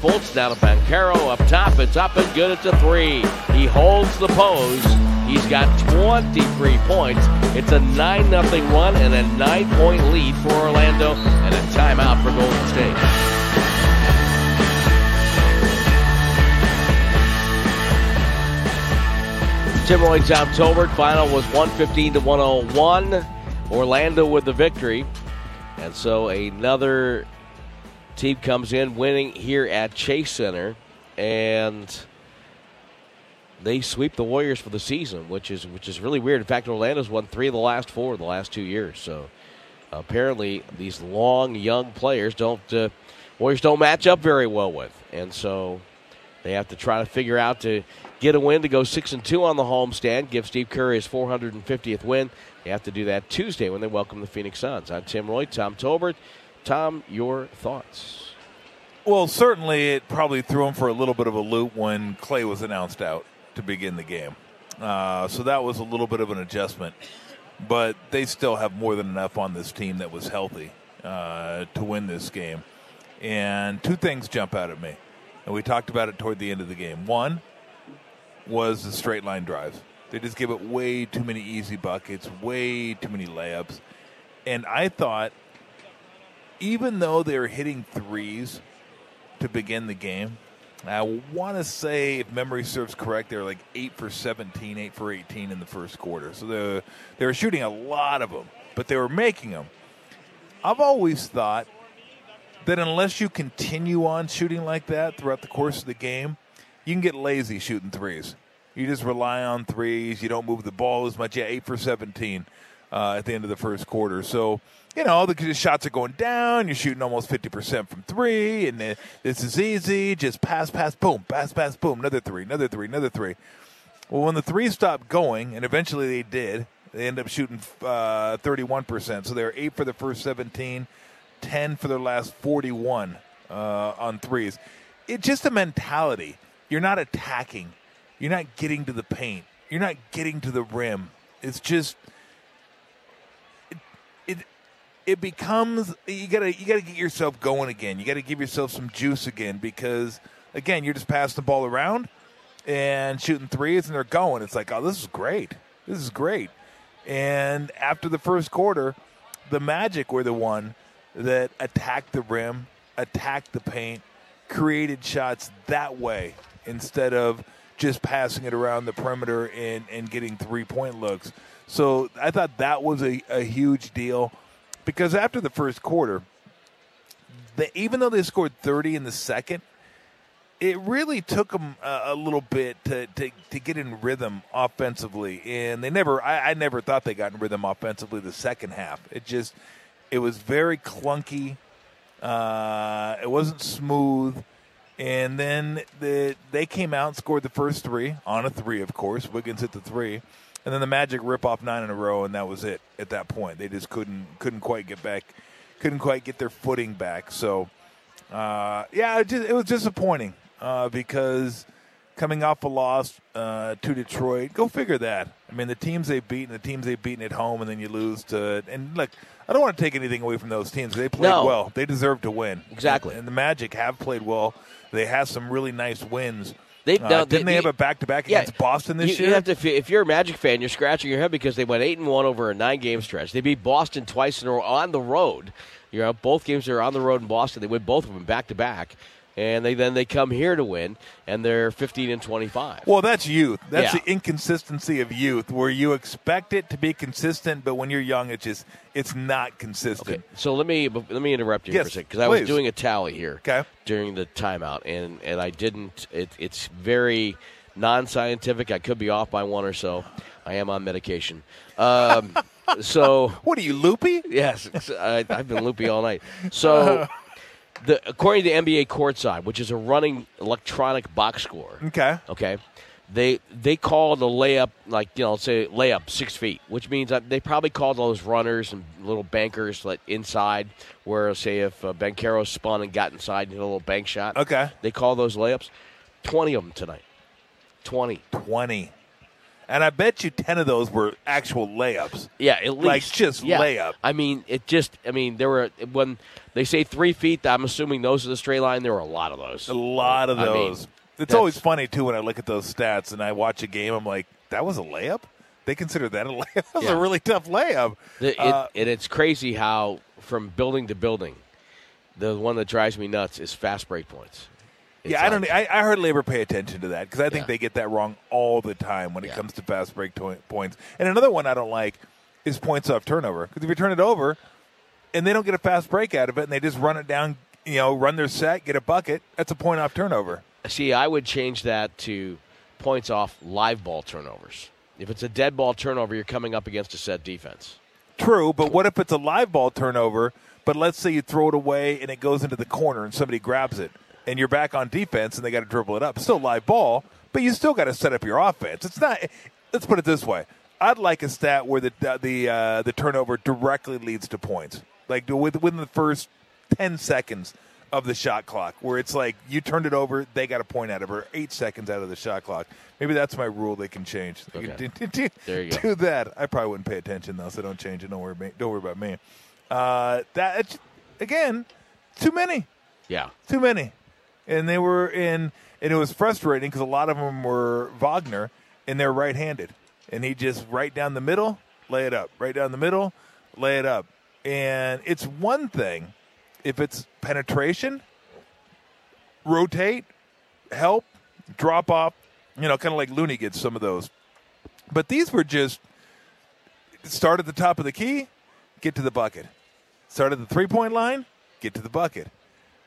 Fultz down to Banchero up top. It's up and good. It's a three. He holds the pose. He's got 23 points. It's a 9 0 run and a 9 point lead for Orlando and a timeout for Golden State. Tim Roye, Tom Tolbert. Final was 115 to 101. Orlando with the victory. And so another team comes in winning here at Chase Center. And they sweep the Warriors for the season, which is which is really weird. In fact, Orlando's won three of the last four the last two years. So apparently, these long young players don't uh, Warriors don't match up very well with, and so they have to try to figure out to get a win to go six and two on the homestand. Give Steve Kerr his 450th win. They have to do that Tuesday when they welcome the Phoenix Suns. I'm Tim Roye, Tom Tolbert. Tom, your thoughts? Well, certainly it probably threw him for a little bit of a loop when Clay was announced out to begin the game. Uh, so that was a little bit of an adjustment. But they still have more than enough on this team that was healthy uh, to win this game. And two things jump out at me. And we talked about it toward the end of the game. One, was the straight line drives. They just gave it way too many easy buckets, way too many layups. And I thought, even though they were hitting threes to begin the game, I want to say, if memory serves correct, they were like 8 for 17, 8 for 18 in the first quarter. So they, they were shooting a lot of them, but they were making them. I've always thought that unless you continue on shooting like that throughout the course of the game, you can get lazy shooting threes. You just rely on threes. You don't move the ball as much. Yeah, eight for 17 uh, at the end of the first quarter. So, you know, the shots are going down. You're shooting almost 50% from three, and this is easy. Just pass, pass, boom, pass, pass, boom. Another three, another three, another three. Well, when the threes stopped going, and eventually they did, they end up shooting uh, 31%. So they were eight for the first 17, 10 for their last 41 uh, on threes. It's just a mentality you're not attacking. You're not getting to the paint. You're not getting to the rim. It's just it becomes you gotta you gotta get yourself going again. You gotta give yourself some juice again because again you're just passing the ball around and shooting threes and they're going. It's like oh this is great. This is great. And after the first quarter, the Magic were the one that attacked the rim, attacked the paint, created shots that way instead of just passing it around the perimeter and, and getting three point looks. So I thought that was a, a huge deal because after the first quarter, even though they scored 30 in the second, it really took them a, a little bit to, to, to, get in rhythm offensively. And they never, I, I never thought they got in rhythm offensively the second half. It just, it was very clunky. Uh, it wasn't smooth. And then the, they came out and scored the first three on a three, of course. Wiggins hit the three, and then the Magic rip off nine in a row, and that was it. At that point, they just couldn't couldn't quite get back, couldn't quite get their footing back. So, uh, yeah, it, just, it, was disappointing uh, because coming off a loss uh, to Detroit, go figure that. I mean, the teams they've beaten, the teams they've beaten at home, and then you lose to and look. I don't want to take anything away from those teams. They played no. well. They deserve to win. Exactly. And, and the Magic have played well. They have some really nice wins. They, uh, didn't they, they have a back to back against Boston this you, year? You have to, if you're a Magic fan, you're scratching your head because they went eight and one over a nine game stretch. They beat Boston twice in a row on the road. You know, both games are on the road in Boston. They win both of them back to back and they then they come here to win, and they're 15 and 25. Well, that's youth. That's yeah. the inconsistency of youth, where you expect it to be consistent, but when you're young, it's just it's not consistent. Okay. So let me let me interrupt you yes, for a second because I was doing a tally here okay. during the timeout, and and I didn't. It, it's very non-scientific. I could be off by one or so. I am on medication. Um, so what are you loopy? Yes, I, have been loopy all night. So the according to the NBA Courtside, which is a running electronic box score. Okay. Okay. They they called a layup like you know say layup six feet, which means that they probably called those runners and little bankers like inside, where say if uh, Banchero spun and got inside and hit a little bank shot. Okay. They call those layups. Twenty of them tonight. Twenty. Twenty. And I bet you ten of those were actual layups. Yeah, at least Like, just yeah. layup. I mean, it just. I mean, there were when they say three feet. I'm assuming those are the straight line. There were a lot of those. A lot of I mean, those. it's always funny too when I look at those stats and I watch a game. I'm like, that was a layup. They consider that a layup. That was Yeah. a really tough layup. The- it, Uh, and it's crazy how from building to building, the one that drives me nuts is fast break points. It's yeah, I don't. I, I hardly ever pay attention to that because I think Yeah. they get that wrong all the time when it Yeah. comes to fast break to- points. And another one I don't like is points off turnover because if you turn it over and they don't get a fast break out of it and they just run it down, you know, run their set, get a bucket, that's a point off turnover. See, I would change that to points off live ball turnovers. If it's a dead ball turnover, you're coming up against a set defense. True, but what if it's a live ball turnover? But let's say you throw it away and it goes into the corner and somebody grabs it, and you're back on defense and they got to dribble it up. Still live ball, but you still got to set up your offense. It's not. Let's put it this way: I'd like a stat where the the uh, the turnover directly leads to points, like with- within the first ten seconds of the shot clock, where it's like you turned it over, they got a point out of it, or eight seconds out of the shot clock. Maybe that's my rule. They can change. They can Okay. do- do- There you go. do that. I probably wouldn't pay attention though, so don't change it. Don't worry. About, don't worry about me. Uh, that again, too many, Yeah. too many, and they were in, and it was frustrating because a lot of them were Wagner, and they're right-handed, and he just right down the middle, lay it up, right down the middle, lay it up, and it's one thing if it's penetration, rotate, help, drop off, you know, kind of like Looney gets some of those. But these were just start at the top of the key, get to the bucket. Start at the three point line, get to the bucket.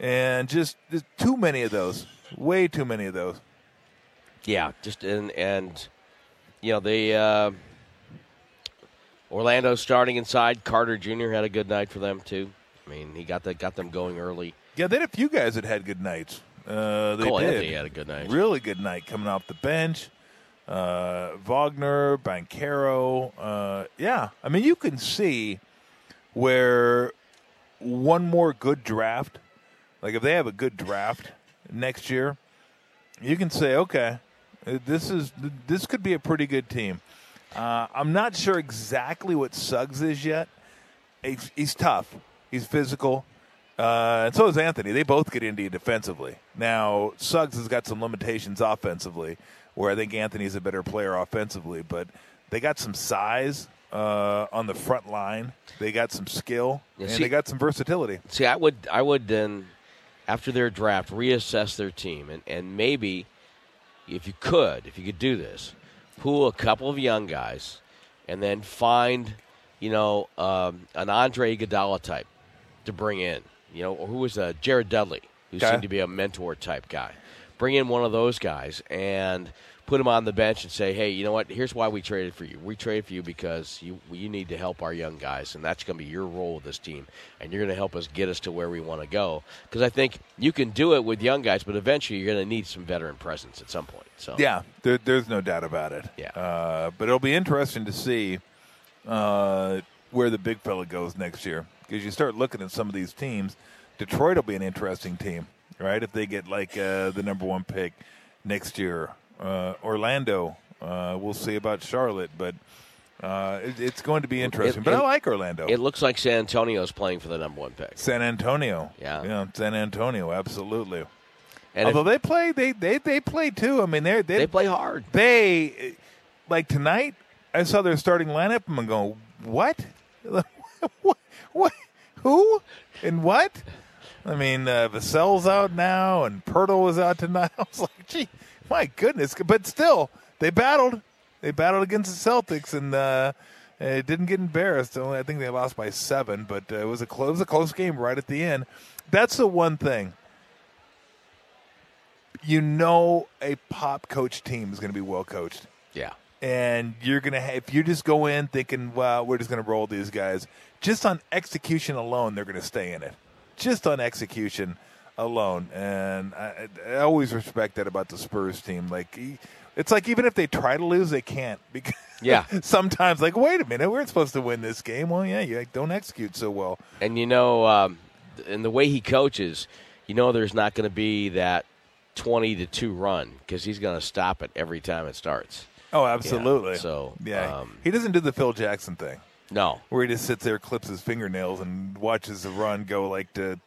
And just, too many of those. Way too many of those. Yeah, just and and you know the uh, Orlando starting inside. Carter Jr. had a good night for them too. I mean, he got the, got them going early. Yeah, they had a few guys that had good nights. Uh, they Cole did. Anthony had a good night. Really good night coming off the bench. Uh, Wagner, Banchero. Uh, yeah, I mean, you can see where one more good draft, like if they have a good draft next year, you can say, okay, this is this could be a pretty good team. Uh, I'm not sure exactly what Suggs is yet. He's, he's tough. He's physical. Uh, and so is Anthony. They both get into you defensively. Now, Suggs has got some limitations offensively, where I think Anthony's a better player offensively, but they got some size uh, on the front line. They got some skill, Yeah, and they got some versatility. See, I would I would then after their draft reassess their team and, and maybe if you could, if you could do this, pull a couple of young guys and then find, you know, um, an Andre Iguodala type to bring in. You know, or who was uh, Jared Dudley, who Okay. seemed to be a mentor type guy. Bring in one of those guys and put him on the bench and say, "Hey, you know what? Here's why we traded for you. We traded for you because you you need to help our young guys, and that's going to be your role with this team, and you're going to help us get us to where we want to go. Because I think you can do it with young guys, but eventually you're going to need some veteran presence at some point. So Yeah, there, there's no doubt about it. Yeah. Uh, but it'll be interesting to see uh, where the big fella goes next year because you start looking at some of these teams. Detroit will be an interesting team, right? If they get like uh, the number one pick next year, uh, Orlando. Uh, we'll see about Charlotte, but uh, it, it's going to be interesting. but I like Orlando. It looks like San Antonio's playing for the number one pick. San Antonio, Yeah. yeah, San Antonio, absolutely. And if Although they play, they they they play too. I mean, they they play hard. they like tonight. I saw their starting lineup and I'm going, what? what? What? Who? And what? I mean, uh, Vassell's out now, and Poeltl was out tonight. I was like, gee, my goodness! But still, they battled. They battled against the Celtics, and uh, it didn't get embarrassed. Only I think they lost by seven, but uh, it was a close, was a close game right at the end. That's the one thing. You know, a pop coach team is going to be well coached Yeah. and you're gonna ha- if you just go in thinking, "Well, we're just gonna roll these guys," just on execution alone, they're gonna stay in it. Just on execution alone, and I, I always respect that about the Spurs team. Like, e- it's like even if they try to lose, they can't because Yeah. sometimes like, wait a minute, we're supposed to win this game. Well, yeah, you like, don't execute so well. And you know, um, and the way he coaches, you know, there's not going to be that twenty to two run because he's going to stop it every time it starts. Oh, absolutely. Yeah, so yeah, um, he doesn't do the Phil Jackson thing no, where he just sits there, clips his fingernails, and watches the run go like to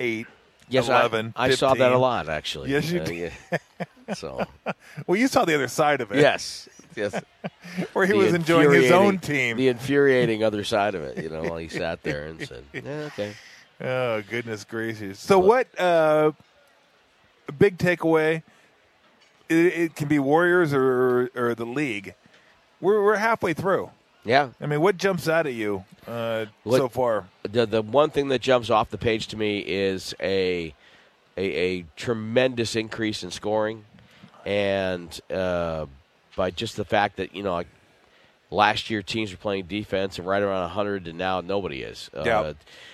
eight, yes, 11, I, I saw that a lot actually. Yes, you Uh, did. yeah. So Well, you saw the other side of it. yes, yes. where he The was enjoying his own team. The infuriating other side of it, you know, while he sat there and said, "Yeah, okay." Oh goodness gracious! So what? Uh, a big takeaway. It, it can be Warriors or or the league. We're we're halfway through. Yeah, I mean, what jumps out at you uh, so far? the the one thing that jumps off the page to me is a a, a tremendous increase in scoring, and uh, by just the fact that you know last year teams were playing defense and right around 100, and now nobody is. Uh, Yeah.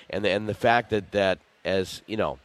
And the, and the fact that that as you know.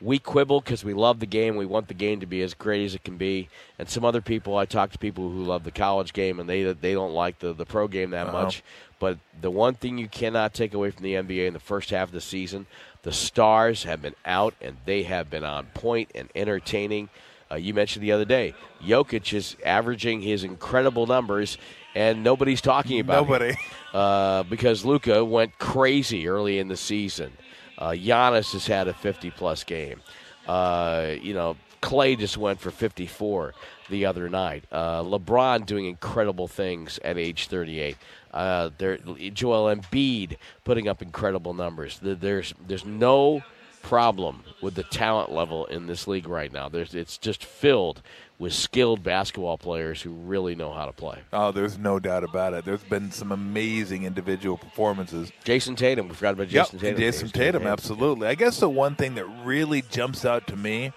We quibble because we love the game. We want the game to be as great as it can be. And some other people, I talk to people who love the college game, and they they don't like the, the pro game that Uh-huh. much. But the one thing you cannot take away from the NBA in the first half of the season, the stars have been out and they have been on point and entertaining. Uh, you mentioned the other day, Jokic is averaging his incredible numbers, and nobody's talking about it. Nobody. uh, because Luka went crazy early in the season. Uh, Giannis has had a 50 plus game. Uh, you know, Clay just went for 54 the other night. Uh, LeBron doing incredible things at age 38. Uh, there, Joel Embiid putting up incredible numbers. There's there's no problem with the talent level in this league right now. There's it's just filled with skilled basketball players who really know how to play. Oh, there's no doubt about it. There's been some amazing individual performances. Jayson Tatum, we forgot about Jayson yep, Tatum. Jayson Tatum, absolutely. I guess the one thing that really jumps out to me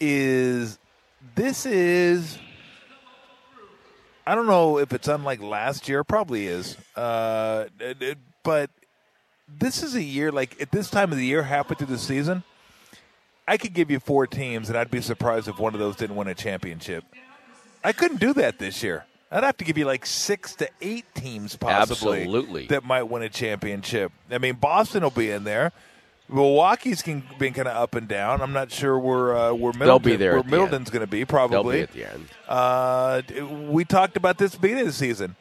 is this is. I don't know if it's unlike last year. Probably is. Uh, but this is a year like at this time of the year, halfway through the season, I could give you four teams, and I'd be surprised if one of those didn't win a championship. I couldn't do that this year. I'd have to give you like six to eight teams, possibly, Absolutely. that might win a championship. I mean, Boston will be in there. Milwaukee's can, been kind of up and down. I'm not sure where uh, where Middleton, They'll be there where at the Middleton's going to be. They'll Probably. be at the end. Uh, we talked about this beginning of the season.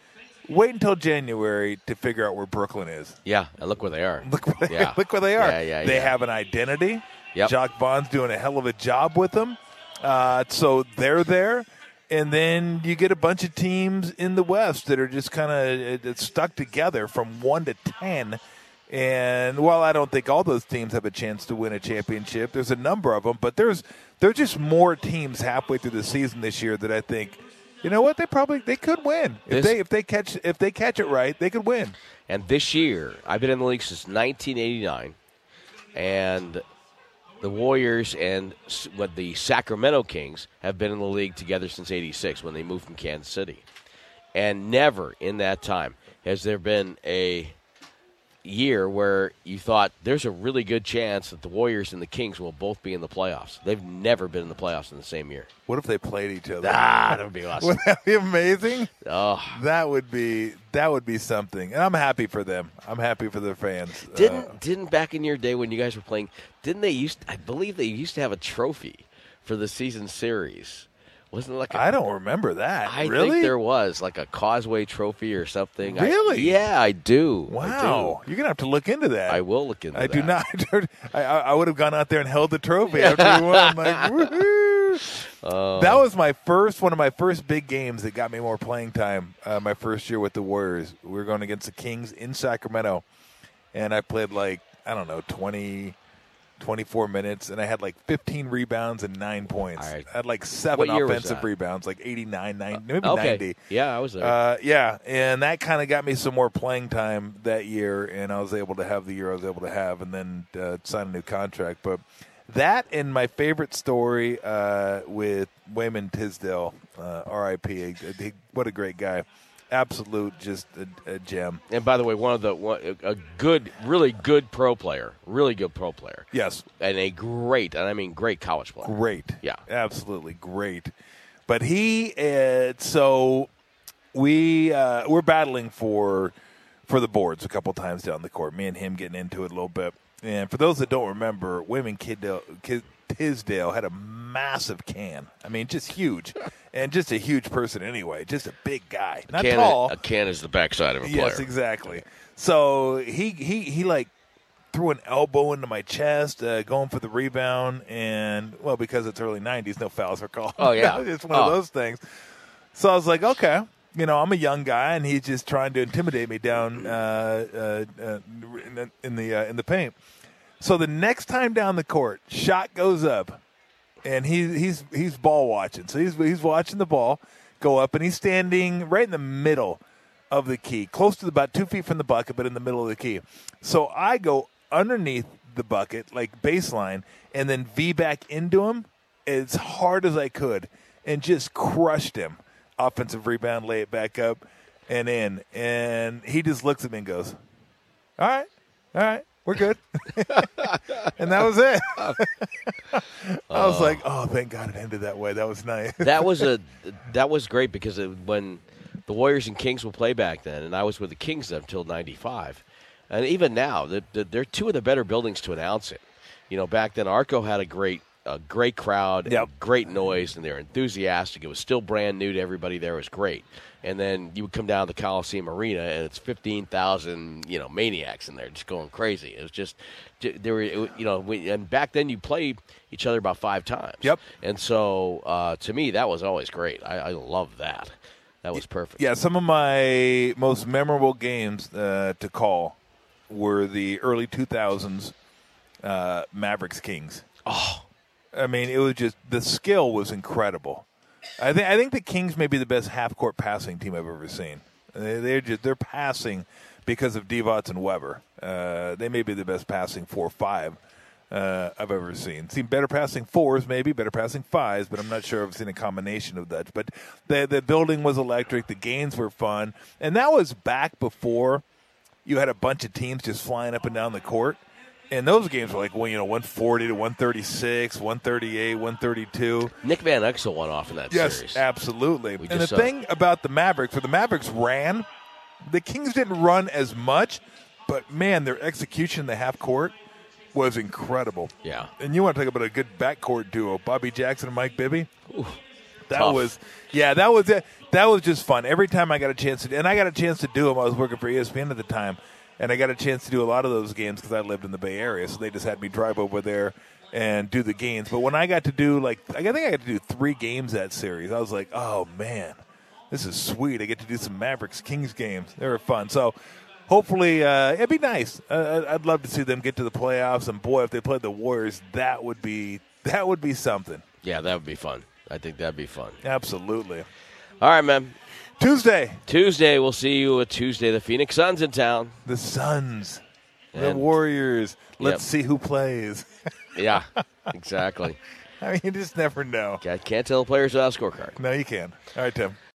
Wait until January to figure out where Brooklyn is. Yeah, and look where they are. Look where they, Yeah. look where they are. Yeah, yeah, they yeah. have an identity. Yep. Jacque Vaughn's doing a hell of a job with them. Uh, so they're there. And then you get a bunch of teams in the West that are just kind of stuck together from 1 to 10. And while I don't think all those teams have a chance to win a championship, there's a number of them, but there's there's just more teams halfway through the season this year that I think, you know what, they probably they could win. If This- they if they catch if they catch it right, they could win. And this year, I've been in the league since 1989, and the Warriors and what the Sacramento Kings have been in the league together since '86 when they moved from Kansas City, and never in that time has there been a year where you thought there's a really good chance that the Warriors and the Kings will both be in the playoffs. They've never been in the playoffs in the same year. What if they played each other? Ah, that would be awesome. Wouldn't that be amazing? Oh, That would be that would be something, and I'm happy for them. I'm happy for their fans. Didn't Uh, didn't back in your day when you guys were playing? Didn't they used? I believe they used to have a trophy for the season series. Wasn't it like a, I don't remember that. I really? think there was like a Causeway Trophy or something. I- Really? yeah, I do. I wow, you're gonna have to look into that. I will look into I that. do not. I, I I would have gone out there and held the trophy after we won. I'm like, woohoo! Oh. that was my first one of my first big games that got me more playing time. Uh, my first year with the Warriors, we were going against the Kings in Sacramento, and I played like I don't know 20, 24 minutes, and I had like 15 rebounds and nine points. I had like seven What year was offensive rebounds, like 89, 90, maybe okay. 90. Yeah, I was there. Uh, yeah, and that kind of got me some more playing time that year, and I was able to have the year I was able to have, and then uh, sign a new contract. But that and my favorite story uh, with Wayman Tisdale, uh, R.I.P. What a great guy, absolute just a, a gem. and by the way, one of the one, a good, really good pro player, really good pro player, Yes, and a great, and I mean great college player. great. Yeah. absolutely great. But he, uh, so we uh, we're battling for for the boards a couple times down the court. Me and him getting into it a little bit. And for those that don't remember, Wayman Kid, Tisdale had a massive can. I mean, just huge, and just a huge person anyway. Just a big guy, not can, tall. A can is the backside of a player. Yes, exactly. So he he he like threw an elbow into my chest, uh, going for the rebound, and well, because it's early '90s, no fouls are called. Oh, yeah. it's one Oh. of those things. So I was like, okay, you know, I'm a young guy, and he's just trying to intimidate me down uh, uh, uh, in the in the, uh, in the paint. So the next time down the court, shot goes up, and he, he's he's ball watching. So he's he's watching the ball go up, and he's standing right in the middle of the key, close to about two feet from the bucket, but in the middle of the key. So I go underneath the bucket, like baseline, and then V back into him as hard as I could, and just crushed him. Offensive rebound, lay it back up and in, and he just looks at me and goes, "All right, all right." We're good, and that was it. I was like, uh, "Oh, thank God it ended that way. That was nice." that was a that was great because it, when the Warriors and Kings would play back then, and I was with the Kings until '95, and even now, they're, they're two of the better buildings to announce it. You know, back then Arco had a great a great crowd, Yep. great noise, and they're enthusiastic. It was still brand new to everybody there. It was great. And then you would come down to the Coliseum Arena, and it's fifteen thousand, you know, maniacs in there, just going crazy. It was just, there were, it- you know, we, and back then you played each other about five times. Yep. And so, uh, to me, that was always great. I, I love that. That was perfect. Yeah, some of my most memorable games uh, to call were the early 2000s uh, Mavericks Kings. Oh, I mean, it was just the skill was incredible. I think I think the Kings may be the best half court passing team I've ever seen. They, they're just they're passing because of Divac and Webber. Uh, they may be the best passing four five uh, I've ever seen. Seen better passing fours, maybe better passing fives, but I'm not sure I've seen a combination of that. But the the building was electric. The games were fun, and that was back before you had a bunch of teams just flying up and down the court. And those games were like, well, you know, 140 to 136, 138, 132. Nick Van Exel went off in that Yes, series. absolutely. We And the thing about the Mavericks, where the Mavericks ran, the Kings didn't run as much, but man, their execution in the half court was incredible. Yeah. And you want to talk about a good backcourt duo, Bobby Jackson and Mike Bibby? Ooh, that tough. was, yeah, that was it. That was just fun. Every time I got a chance to, and I got a chance to do them. I was working for ESPN at the time, and I got a chance to do a lot of those games because I lived in the Bay Area. So they just had me drive over there and do the games. But when I got to do like, I think I got to do three games that series. I was like, oh man, this is sweet. I get to do some Mavericks Kings games. They were fun. So. Hopefully, uh, it'd be nice. Uh, I'd love to see them get to the playoffs, and boy, if they played the Warriors, that would be that would be something. Yeah, that would be fun. I think that'd be fun. Absolutely. All right, man. Tuesday, Tuesday, we'll see you at Tuesday. The Phoenix Suns in town. the Suns, the And- Warriors. Let's see who plays. Yeah, exactly. I mean, you just never know. I can't tell the players without a scorecard. No, you can. All right, Tim.